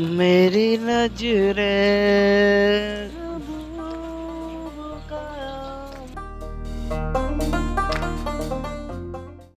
मेरी नज़रें